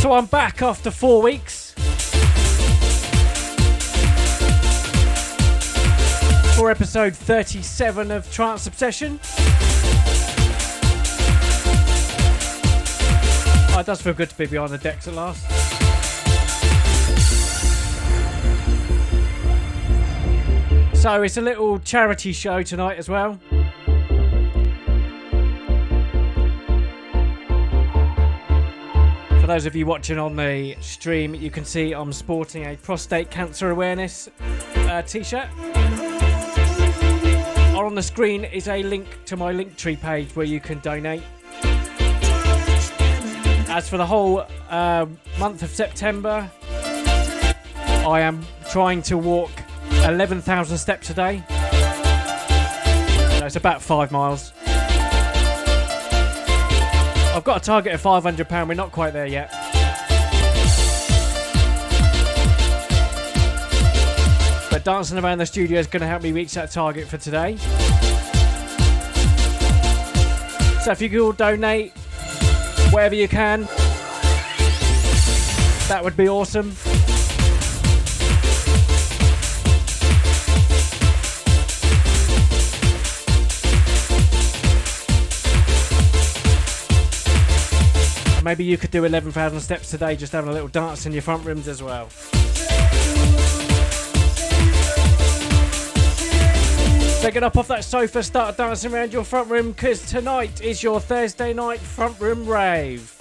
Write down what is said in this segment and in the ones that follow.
So I'm back after four weeks. For episode 37 of Trance Obsession. Oh, it does feel good to be behind the decks at last. So it's a little charity show tonight as well. Those of you watching on the stream, you can see I'm sporting a prostate cancer awareness uh, t-shirt. On the screen is a link to my Linktree page where you can donate. As for the whole uh, month of September, I am trying to walk 11,000 steps a day. So it's about five miles. Got a target of £500, we're not quite there yet. But dancing around the studio is going to help me reach that target for today. So if you could all donate whatever you can, that would be awesome. Maybe you could do 11,000 steps today just having a little dance in your front rooms as well. So get up off that sofa, start dancing around your front room because tonight is your Thursday night front room rave.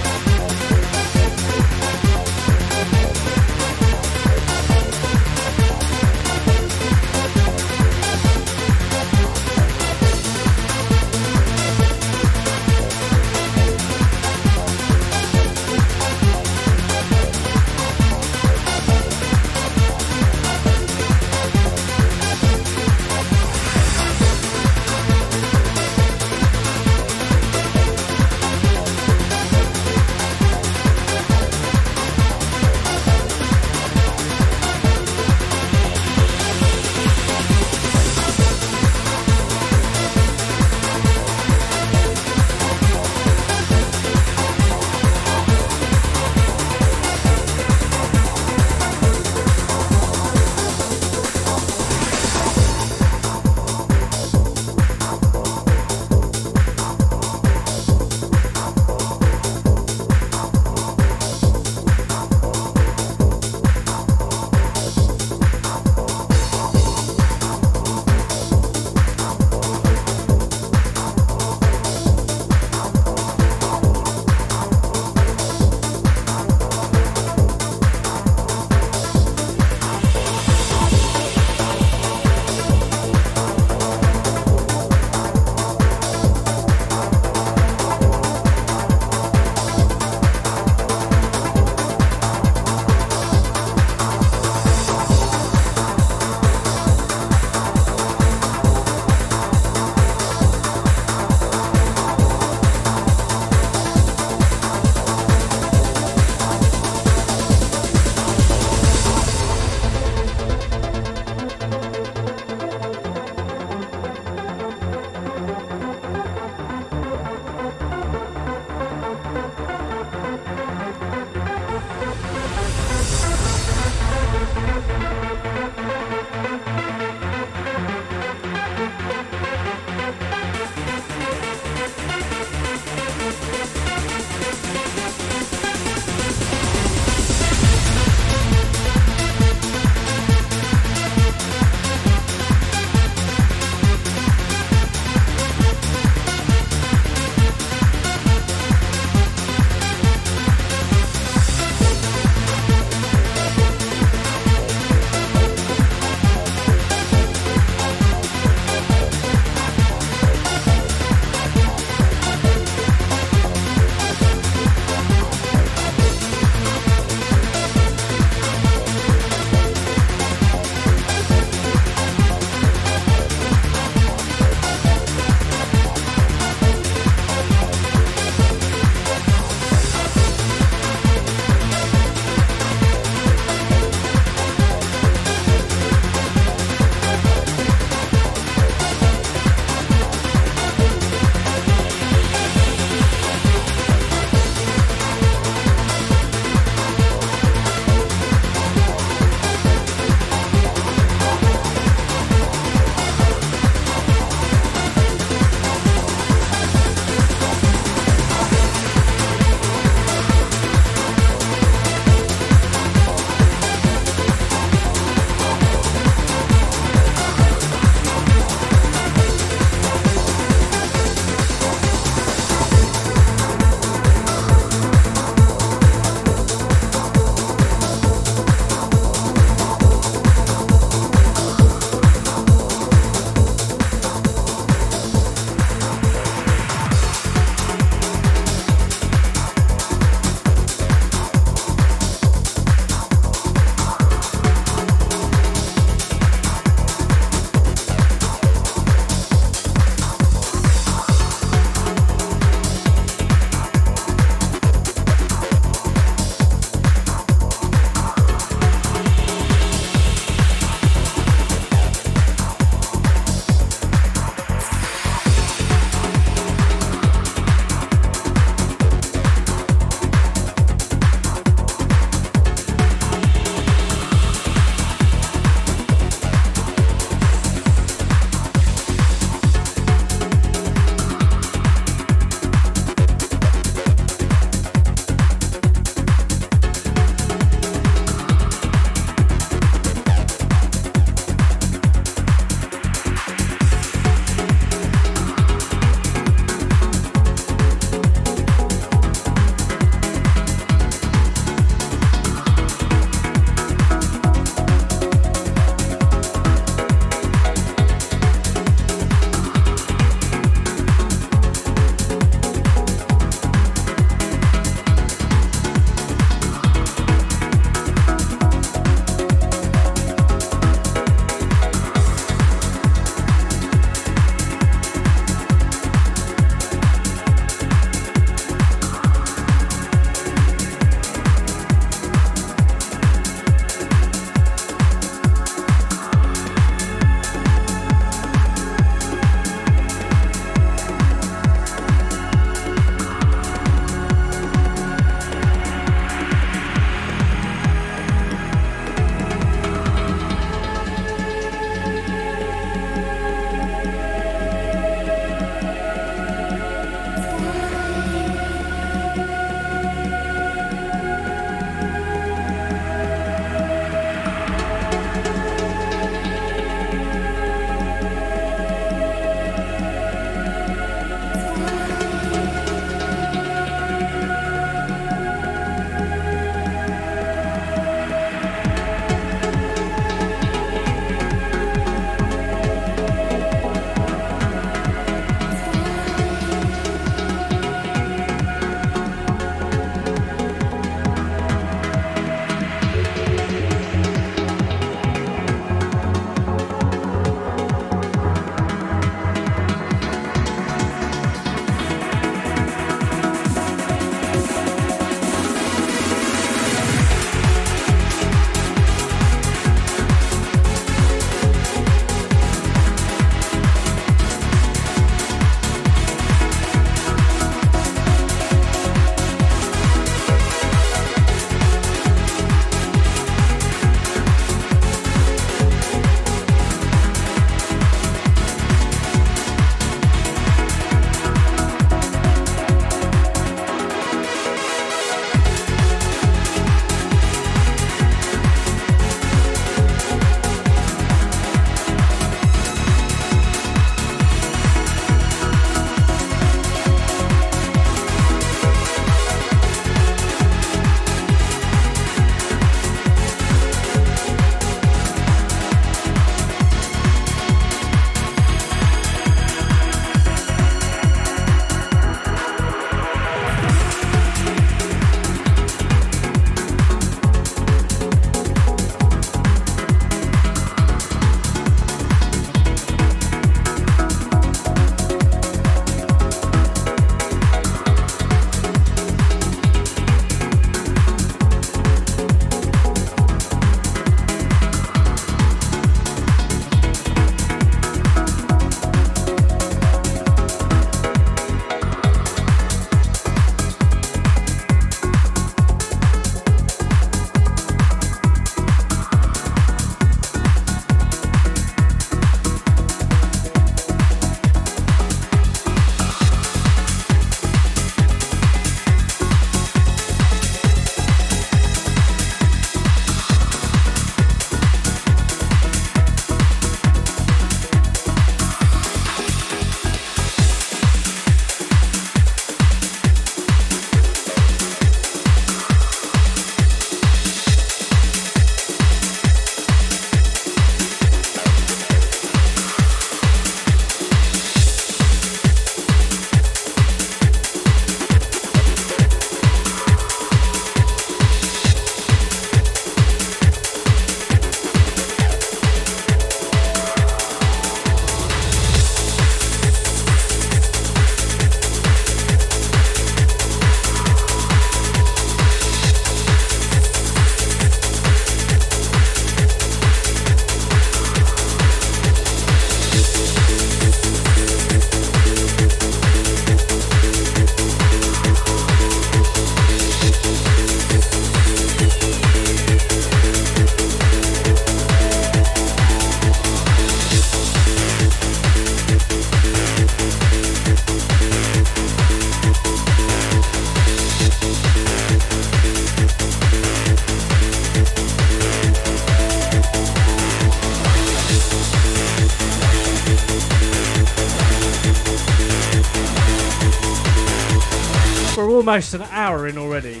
Almost an hour in already.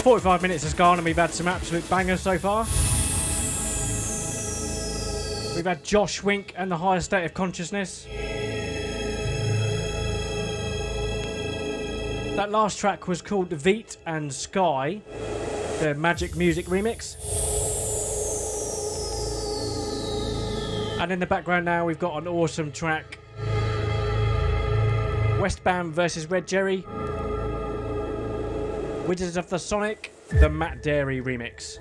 45 minutes has gone and we've had some absolute bangers so far. We've had Josh Wink and the higher state of consciousness. That last track was called Veet and Sky, the Magic Music remix. And in the background now, we've got an awesome track Westbam versus Red Jerry. Wizards of the Sonic, the Matt Darey remix.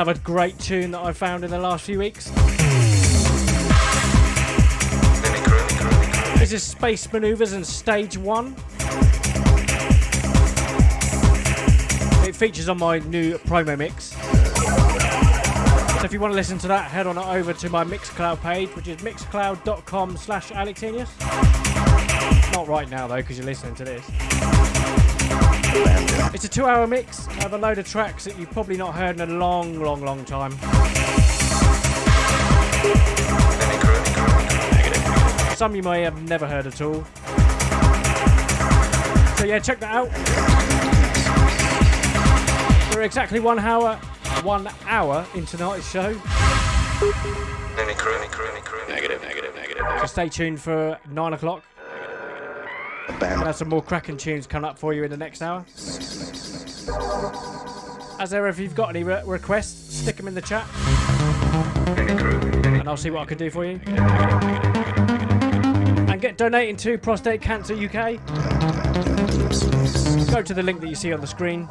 Another great tune that I found in the last few weeks. This is Space Maneuvers and Stage 1. It features on my new promo mix. So if you want to listen to that, head on over to my Mixcloud page, which is mixcloud.com slash alexenius. Not right now though, because you're listening to this. It's a two-hour mix of a load of tracks that you've probably not heard in a long, long, long time. Some you may have never heard at all. So yeah, check that out. We're exactly one hour, one hour into tonight's show. Negative, negative, negative. So stay tuned for nine o'clock. We'll have some more cracking tunes coming up for you in the next hour. As ever, if you've got any re- requests, stick them in the chat. And I'll see what I can do for you. And get donating to Prostate Cancer UK. Go to the link that you see on the screen.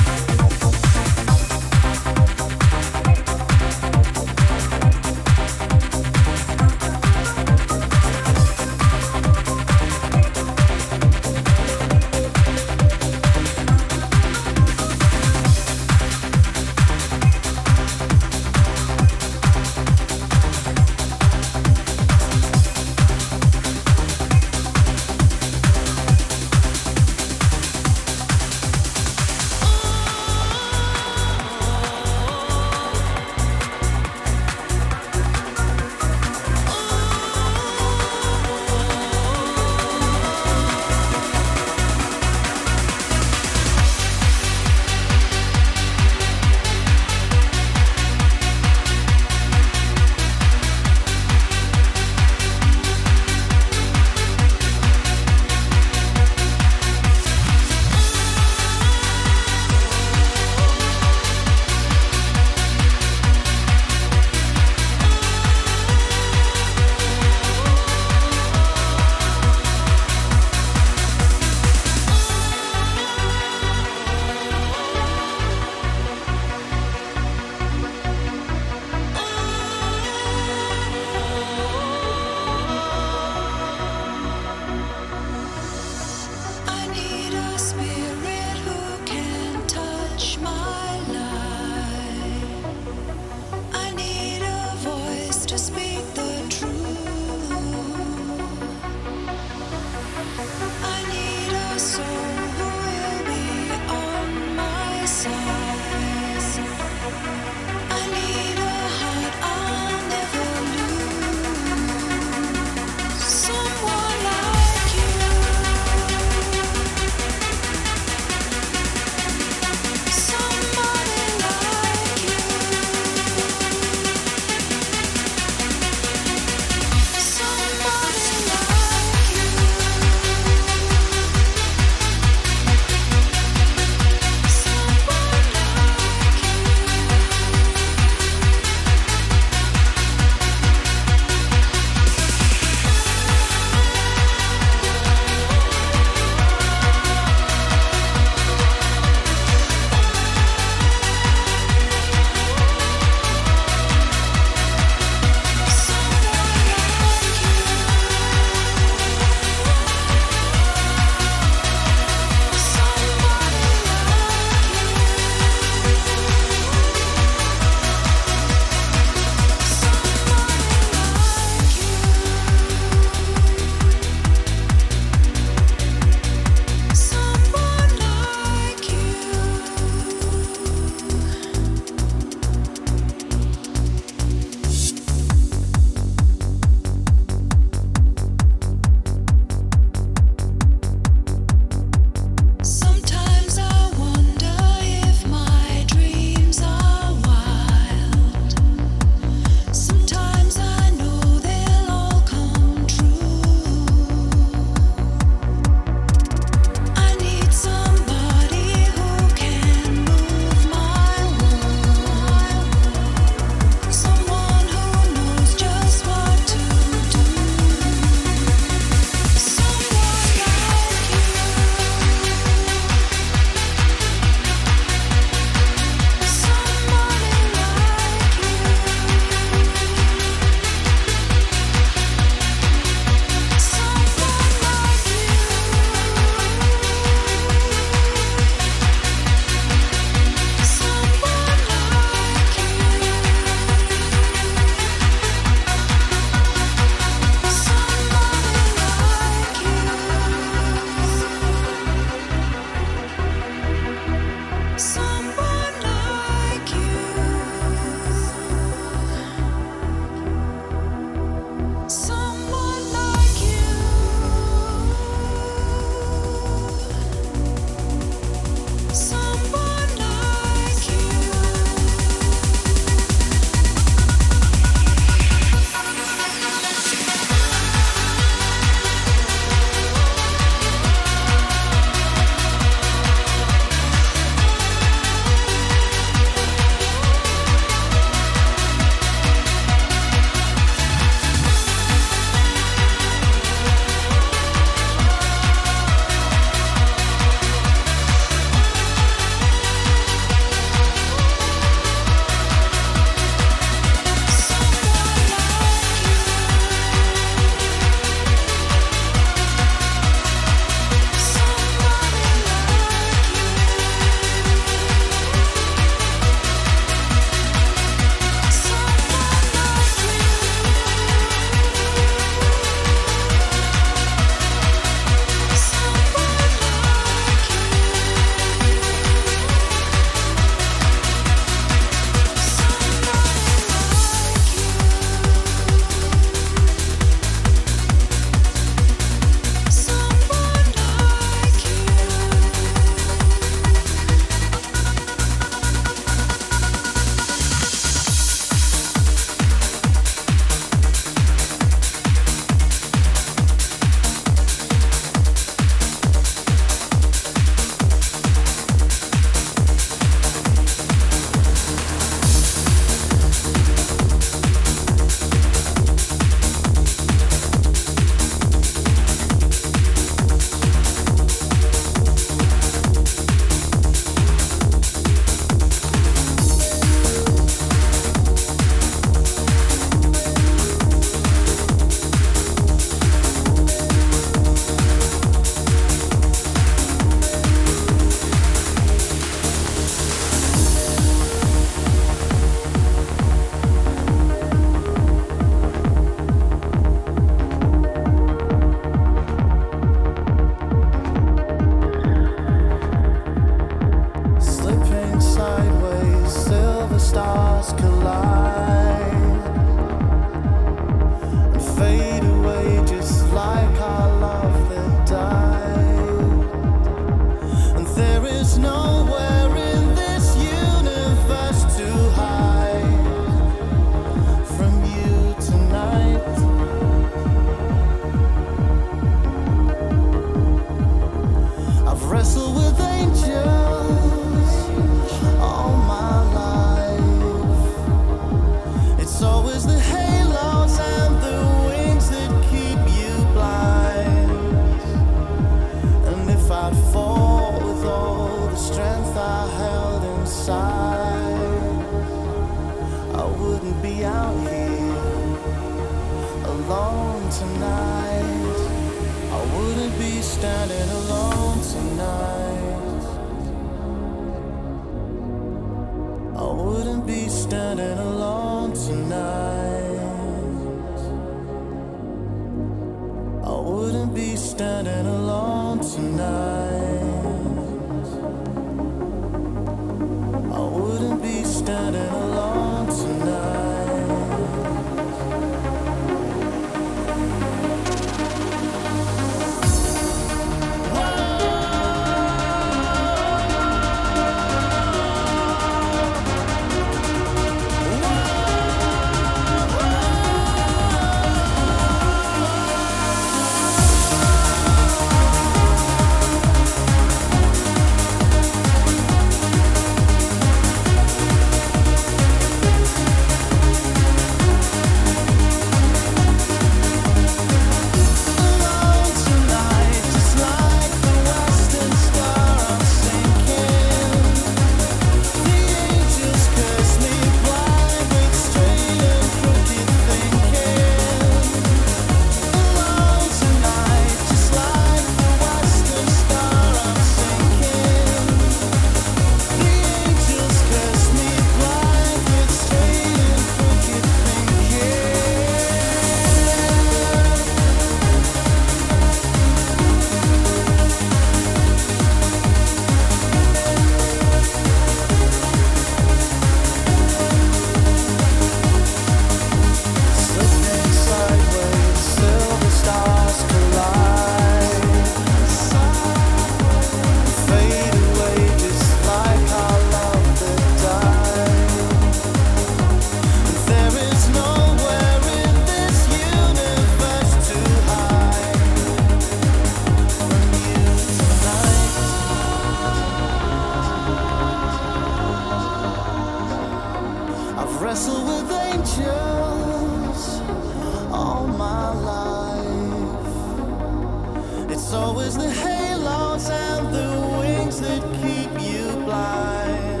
was the halos and the wings that keep you blind.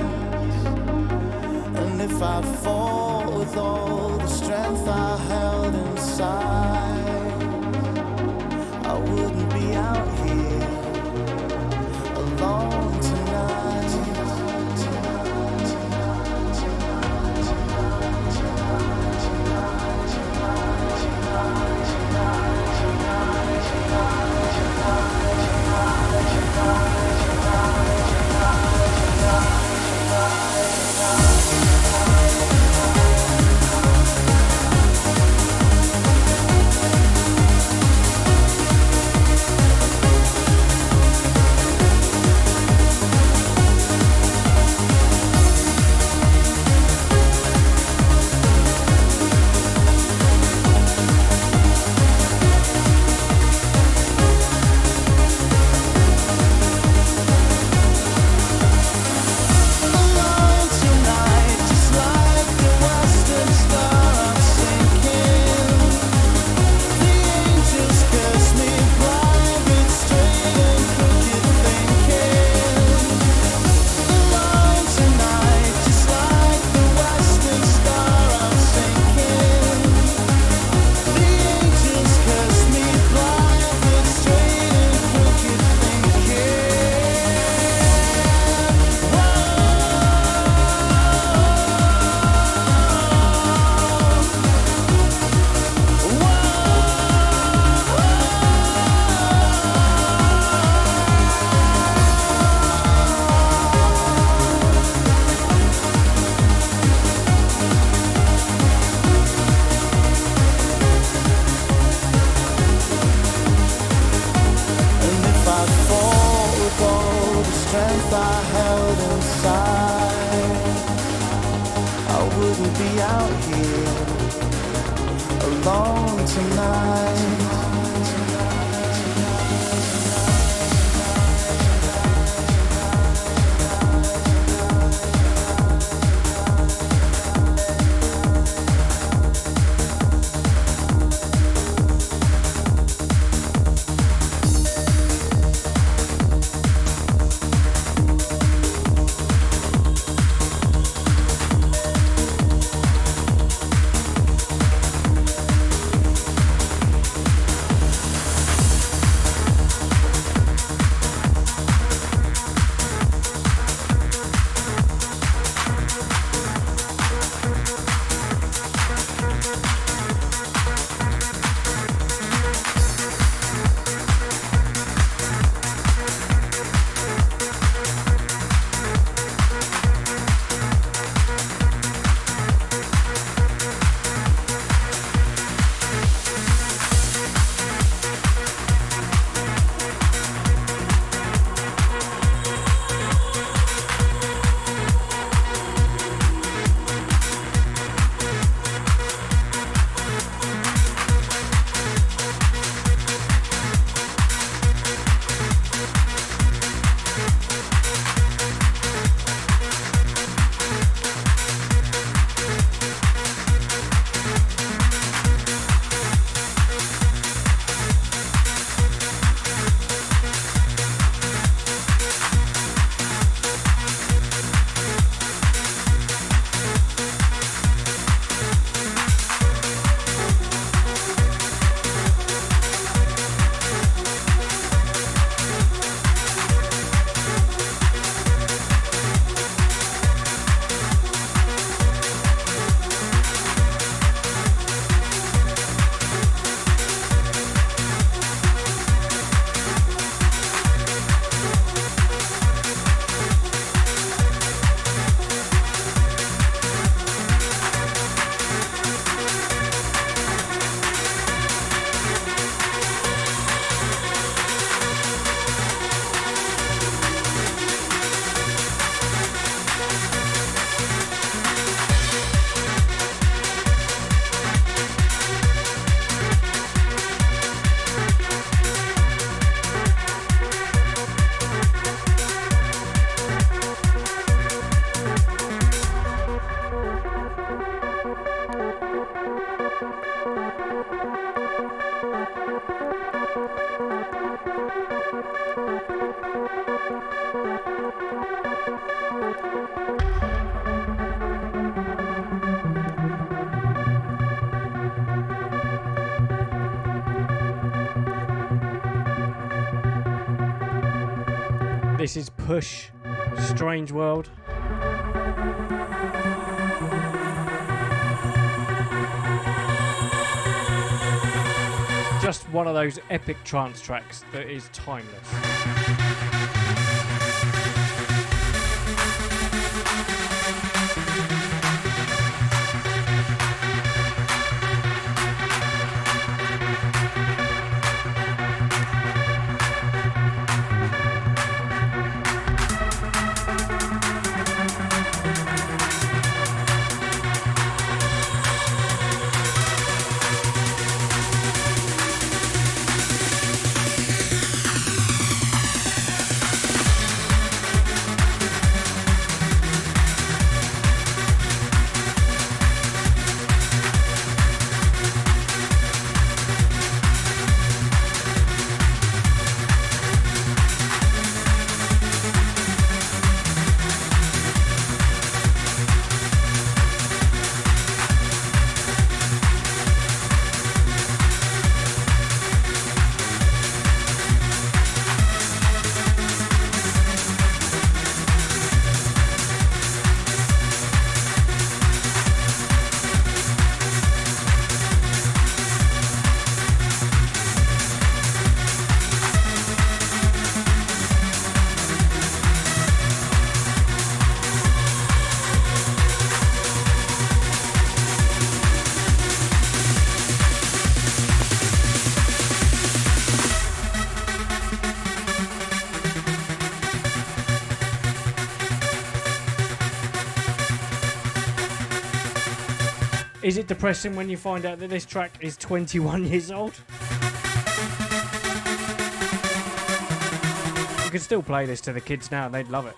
And if I fall. Push, Strange World. Just one of those epic trance tracks that is timeless. Is it depressing when you find out that this track is 21 years old? You could still play this to the kids now they'd love it.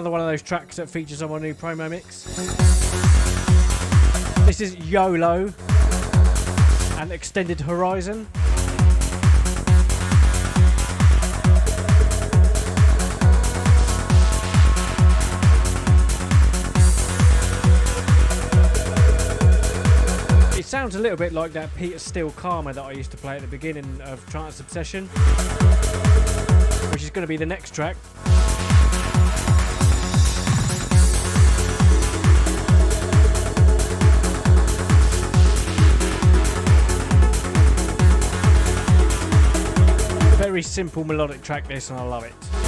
Another one of those tracks that features on my new promo mix. This is YOLO and Extended Horizon. It sounds a little bit like that Peter Steele Karma that I used to play at the beginning of Trance Obsession, which is going to be the next track. Very simple melodic track, this, and I love it.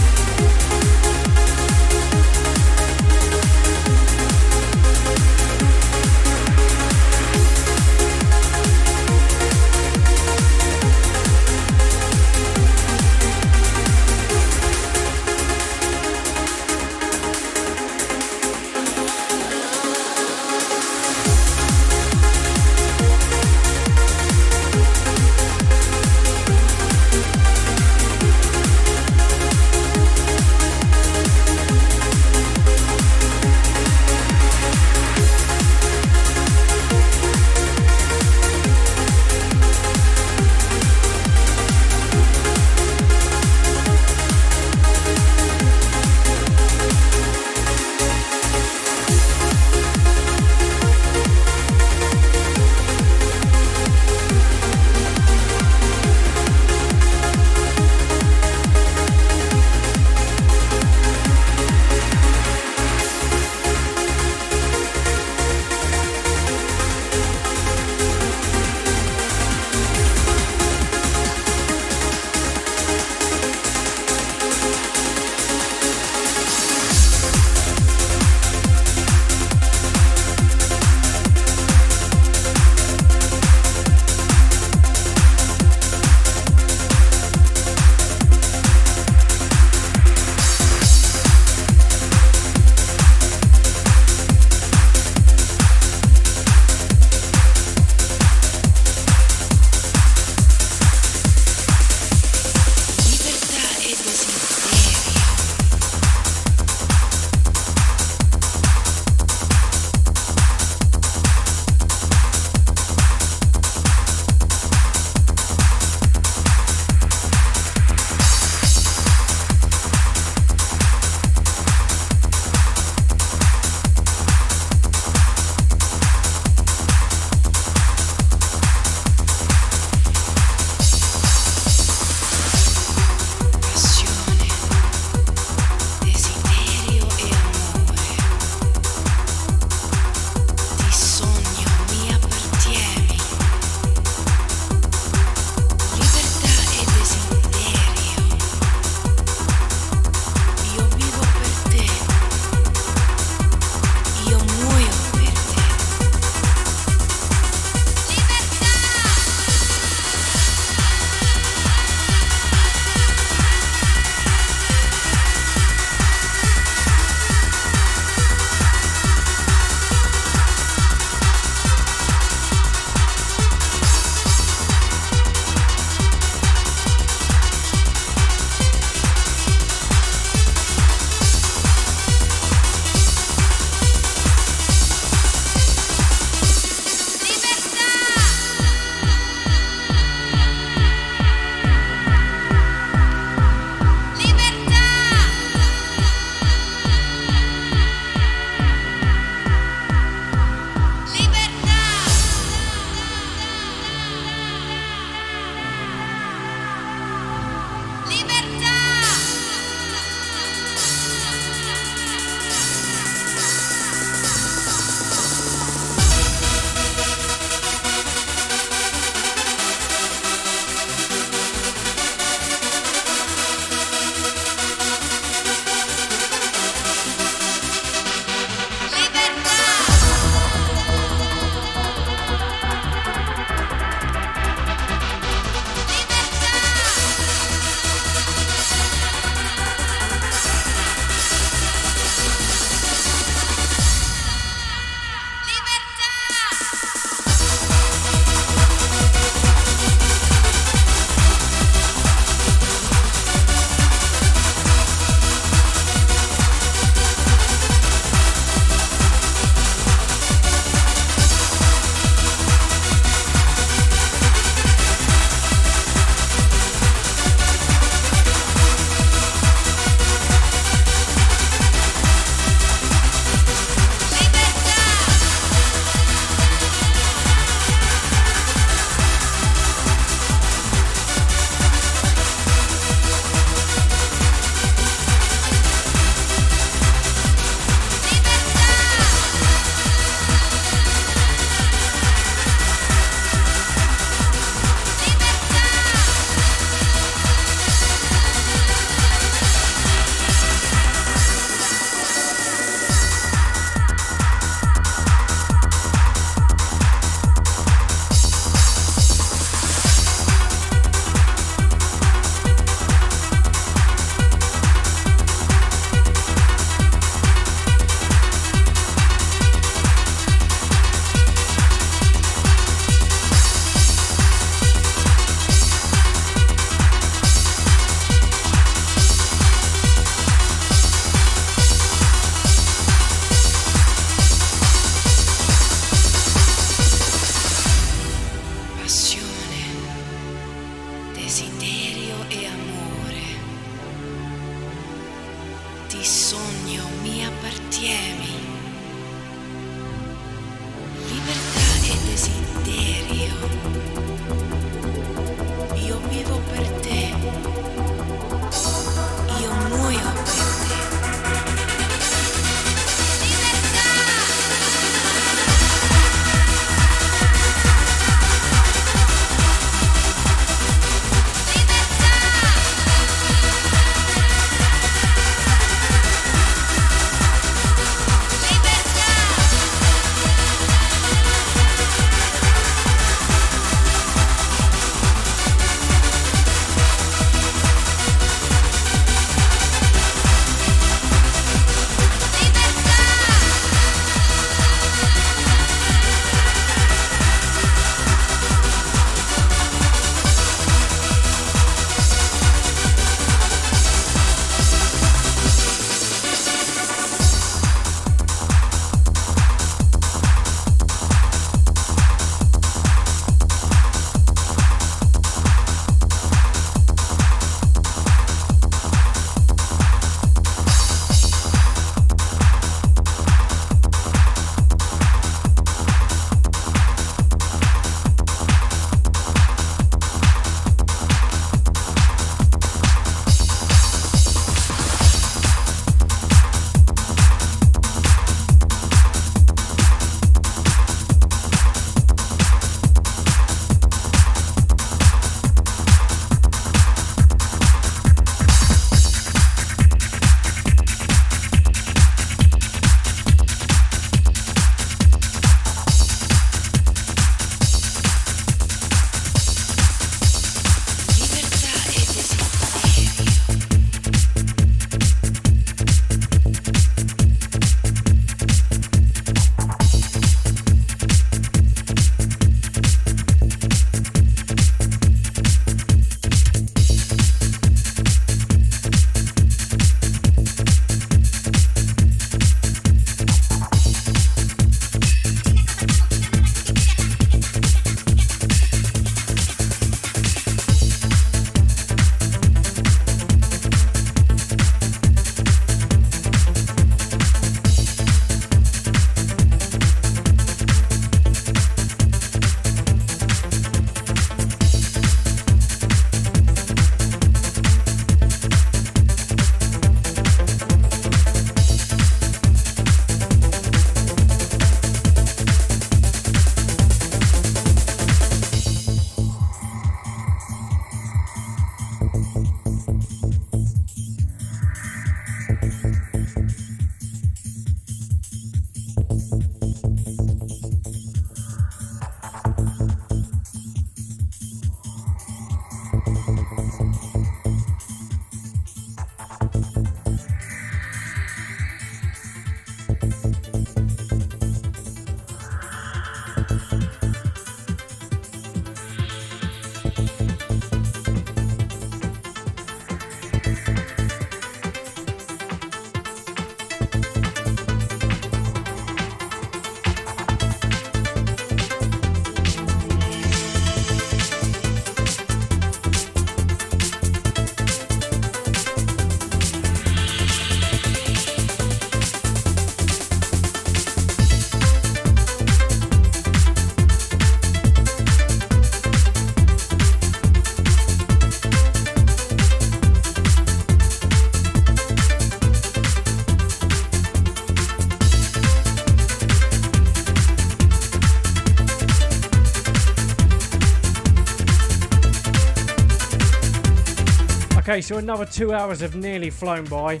Okay, so another two hours have nearly flown by.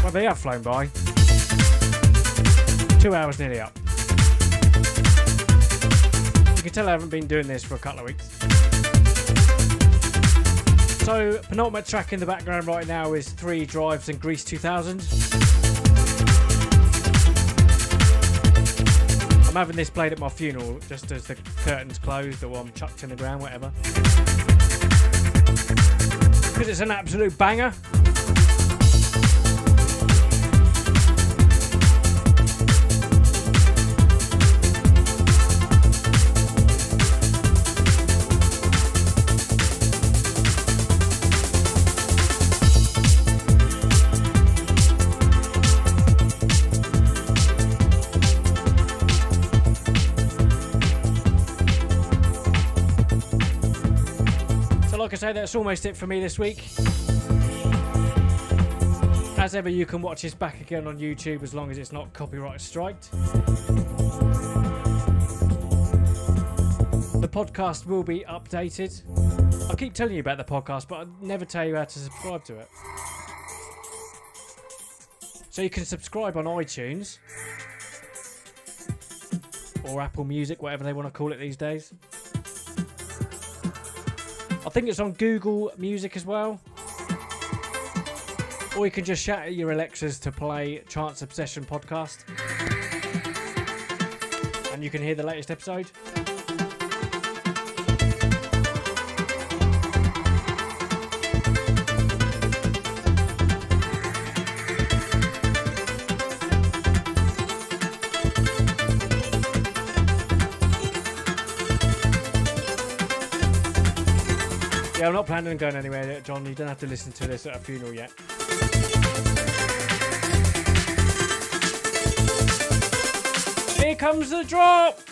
Well, they have flown by. Two hours nearly up. You can tell I haven't been doing this for a couple of weeks. So, penultimate track in the background right now is Three Drives and Greece 2000. I'm having this played at my funeral just as the curtains closed or I'm chucked in the ground, whatever. Because it's an absolute banger. Say, that's almost it for me this week. As ever, you can watch this back again on YouTube as long as it's not copyright striked. The podcast will be updated. I keep telling you about the podcast, but I never tell you how to subscribe to it. So you can subscribe on iTunes or Apple Music, whatever they want to call it these days. I think it's on Google Music as well. Or you can just shout at your Alexas to play Trance Obsession podcast. And you can hear the latest episode. I'm not planning on going anywhere, John. You don't have to listen to this at a funeral yet. Here comes the drop!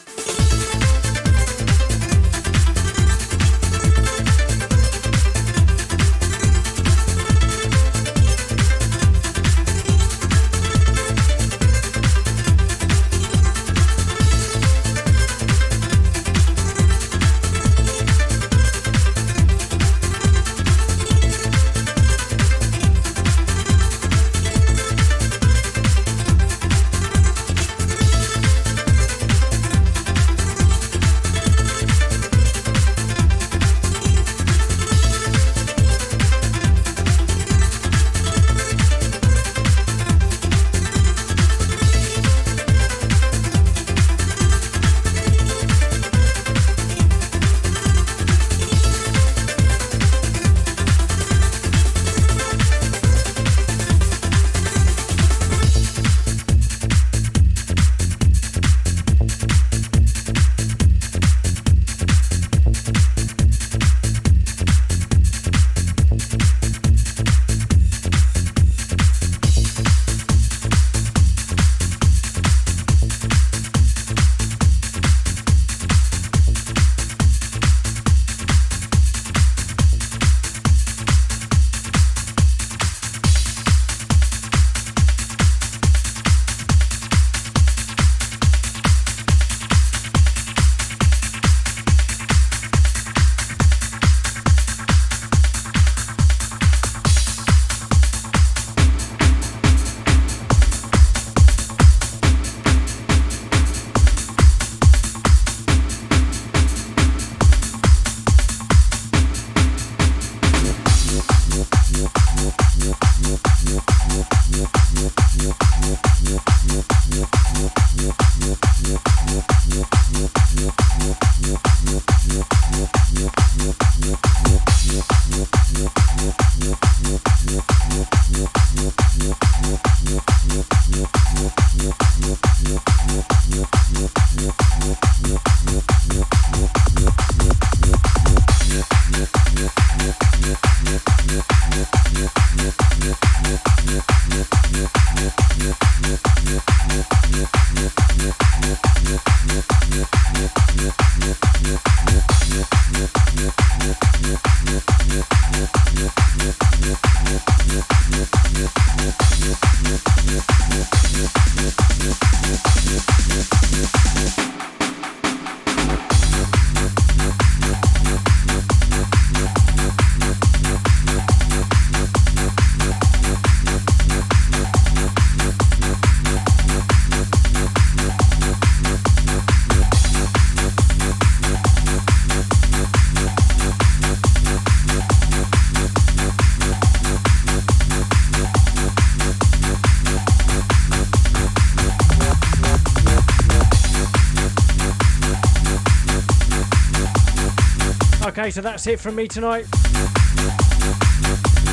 Okay, so that's it from me tonight.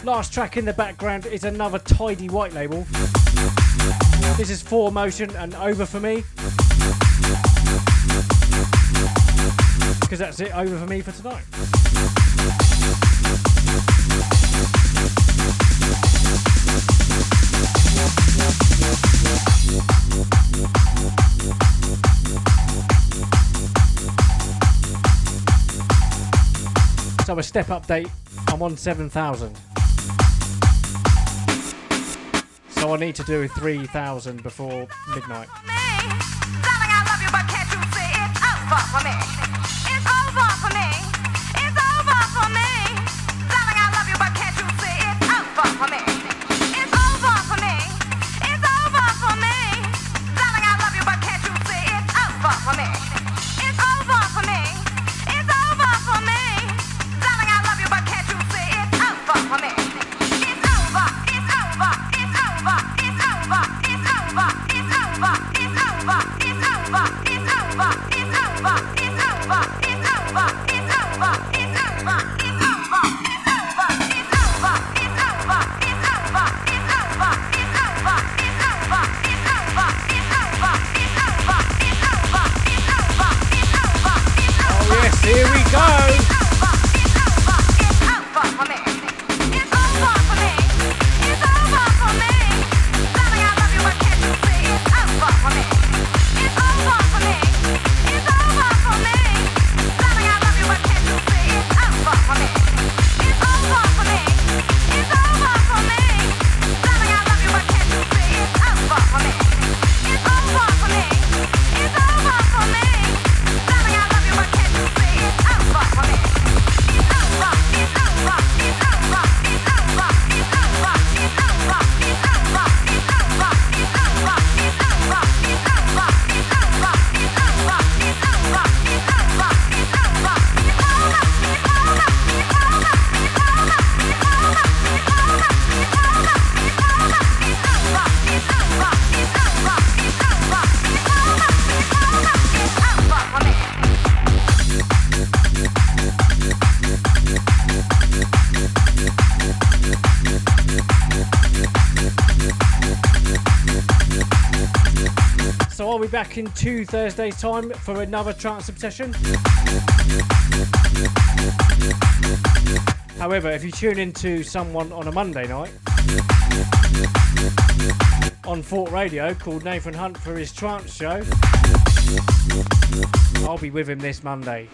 Last track in the background is another tidy white label. This is 4Motion and over for me. Because that's it, over for me for tonight. So a step update I'm on 7,000. So I need to do 3,000 before midnight. Back in two Thursdays' time for another trance obsession. However, if you tune into someone on a Monday night on Fort Radio called Nathan Hunt for his trance show, I'll be with him this Monday.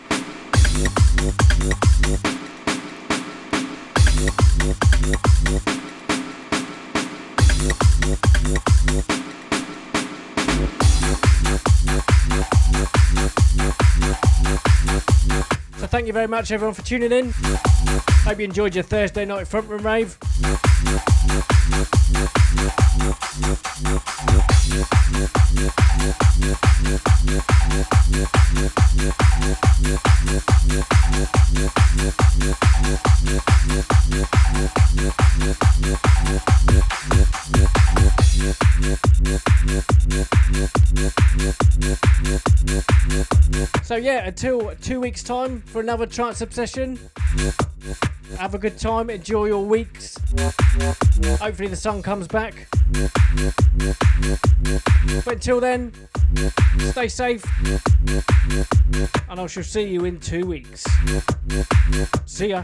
Thank you very much everyone for tuning in. Hope you enjoyed your Thursday night front room rave. Yeah, until two weeks time for another trance obsession. Have a good time, enjoy your weeks. Hopefully the sun comes back. But until then, Stay safe, and I shall see you in two weeks. See ya.